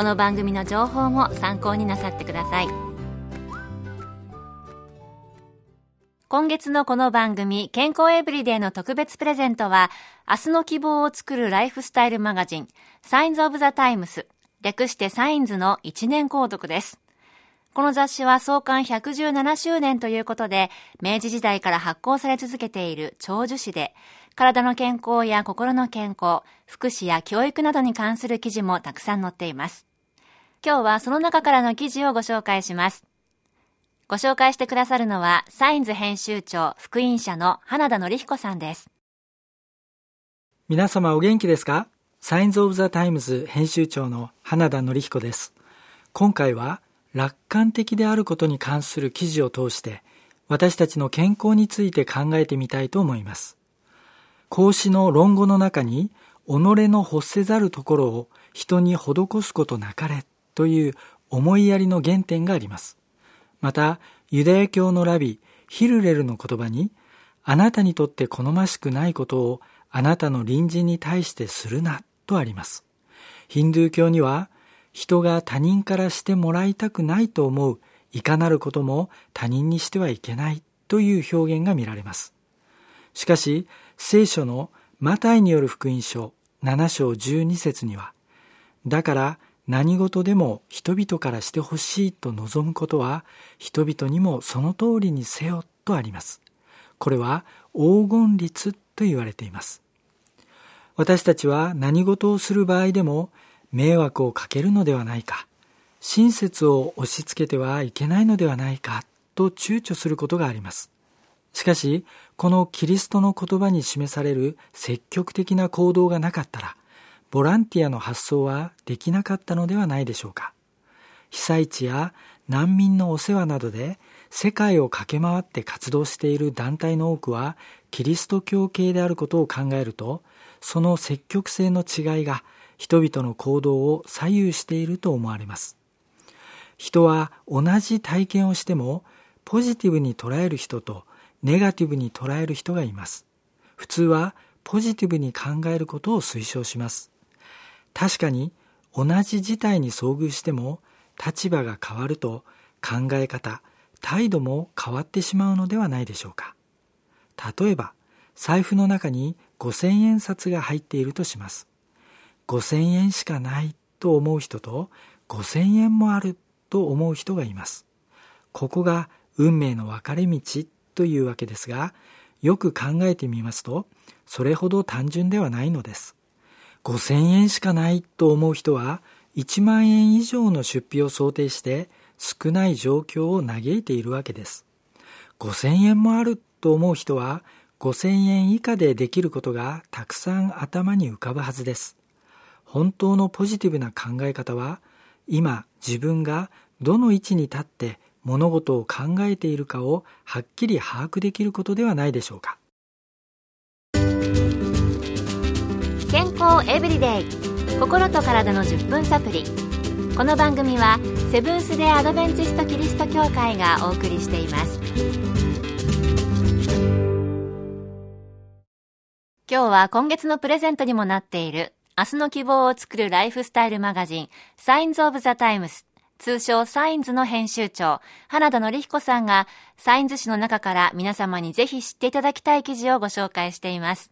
この番組の情報も参考になさってください今月のこの番組健康エブリデイの特別プレゼントは明日の希望を作るライフスタイルマガジンサインズ・オブ・ザ・タイムス略してサインズの1年購読ですこの雑誌は創刊117周年ということで、明治時代から発行され続けている長寿誌で、体の健康や心の健康、福祉や教育などに関する記事もたくさん載っています。今日はその中からの記事をご紹介します。ご紹介してくださるのは、 Signs 編集長、福音社の花田則彦さんです。皆様お元気ですか？ Signs of the Times 編集長の花田則彦です。今回は、楽観的であることに関する記事を通して私たちの健康について考えてみたいと思います。孔子の論語の中に己の欲せざるところを人に施すことなかれという思いやりの原点があります。また、ユダヤ教のラビ、ヒルレルの言葉に、あなたにとって好ましくないことをあなたの隣人に対してするなとあります。ヒンドゥー教には、人が他人からしてもらいたくないと思ういかなることも他人にしてはいけないという表現が見られます。しかし、聖書のマタイによる福音書7章12節には、だから何事でも人々からしてほしいと望むことは人々にもその通りにせよとあります。これは黄金律と言われています。私たちは何事をする場合でも迷惑をかけるのではないか、親切を押し付けてはいけないのではないかと躊躇することがあります。しかし、このキリストの言葉に示される積極的な行動がなかったら、ボランティアの発想はできなかったのではないでしょうか。被災地や難民のお世話などで世界を駆け回って活動している団体の多くはキリスト教系であることを考えると、その積極性の違いが人々の行動を左右していると思われます。人は同じ体験をしてもポジティブに捉える人とネガティブに捉える人がいます。普通はポジティブに考えることを推奨します。確かに同じ事態に遭遇しても立場が変わると考え方、態度も変わってしまうのではないでしょうか。例えば、財布の中に5000円札が入っているとします。5000円しかないと思う人と5000円もあると思う人がいます。ここが運命の分かれ道というわけですが、よく考えてみますと、それほど単純ではないのです。5000円しかないと思う人は、1万円以上の出費を想定して少ない状況を嘆いているわけです。5000円もあると思う人は、5000円以下でできることがたくさん頭に浮かぶはずです。本当のポジティブな考え方は今自分がどの位置に立って物事を考えているかをはっきり把握できることではないでしょうか健康エブリデイ。心と体の10分サプリ。この番組はセブンス・デ・アドベンチスト・キリスト教会がお送りしています。今日は今月のプレゼントにもなっている明日の希望を作るライフスタイルマガジン、サインズ・オブ・ザ・タイムス、通称サインズの編集長、花田則彦さんが、サインズ誌の中から皆様にぜひ知っていただきたい記事をご紹介しています。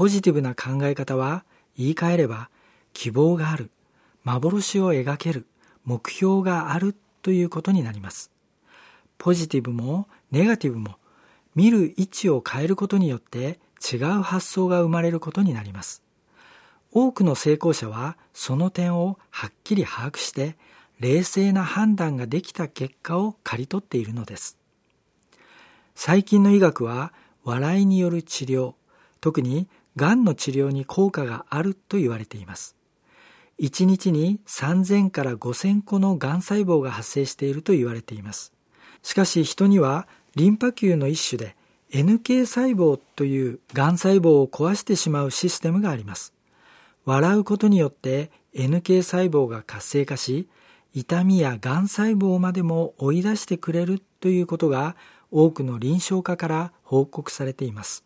ポジティブな考え方は、言い換えれば、希望がある、幻を描ける、目標があるということになります。ポジティブもネガティブも見る位置を変えることによって違う発想が生まれることになります。多くの成功者はその点をはっきり把握して冷静な判断ができた結果を刈り取っているのです。最近の医学は笑いによる治療、特にがんの治療に効果があると言われています。1日に3000から5000個のがん細胞が発生していると言われています。しかし人にはリンパ球の一種で NK 細胞というがん細胞を壊してしまうシステムがあります。笑うことによって NK 細胞が活性化し、痛みやがん細胞までも追い出してくれるということが多くの臨床家から報告されています。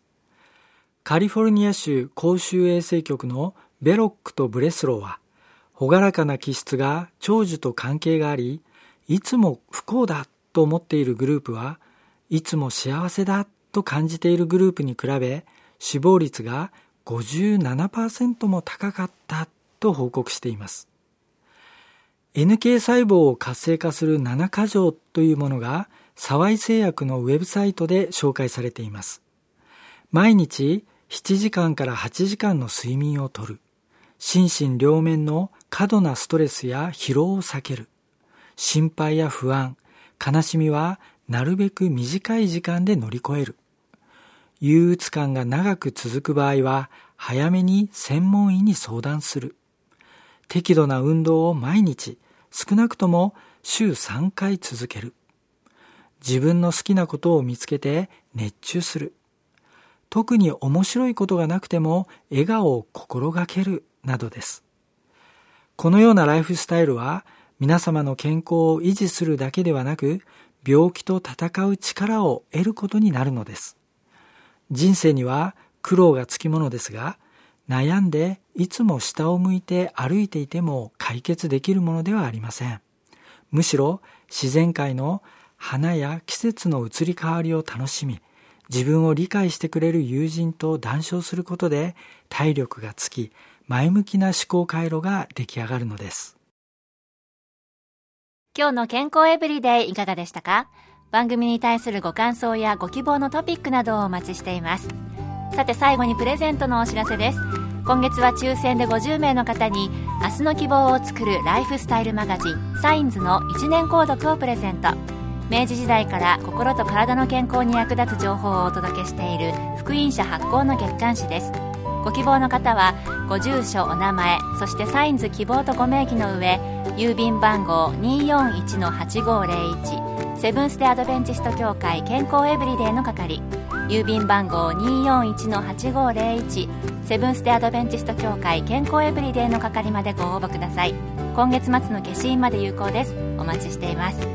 カリフォルニア州公衆衛生局のベロックとブレスローは、朗らかな気質が長寿と関係があり、いつも不幸だと思っているグループは、いつも幸せだと感じているグループに比べ、死亡率が57%も高かったと報告しています。NK 細胞を活性化する7箇条というものが沢井製薬のウェブサイトで紹介されています。毎日7時間から8時間の睡眠をとる。心身両面の過度なストレスや疲労を避ける。心配や不安、悲しみはなるべく短い時間で乗り越える。憂鬱感が長く続く場合は、早めに専門医に相談する。適度な運動を毎日、少なくとも週3回続ける。自分の好きなことを見つけて熱中する。特に面白いことがなくても笑顔を心がけるなどです。このようなライフスタイルは皆様の健康を維持するだけではなく病気と戦う力を得ることになるのです。人生には苦労がつきものですが、悩んでいつも下を向いて歩いていても解決できるものではありません。むしろ自然界の花や季節の移り変わりを楽しみ、自分を理解してくれる友人と談笑することで体力がつき、前向きな思考回路が出来上がるのです。今日の健康エブリデイいかがでしたか？番組に対するご感想やご希望のトピックなどをお待ちしています。さて最後にプレゼントのお知らせです。今月は抽選で50名の方に明日の希望を作るライフスタイルマガジンサインズの1年購読をプレゼント。明治時代から心と体の健康に役立つ情報をお届けしている福音社発行の月刊誌です。ご希望の方はご住所お名前そしてサインズ希望とご名義の上郵便番号241-8501セブンス・デ・アドベンチスト協会健康エブリデイの係郵便番号241-8501セブンス・デ・アドベンチスト協会健康エブリデイの係までご応募ください。今月末の消印まで有効です。お待ちしています。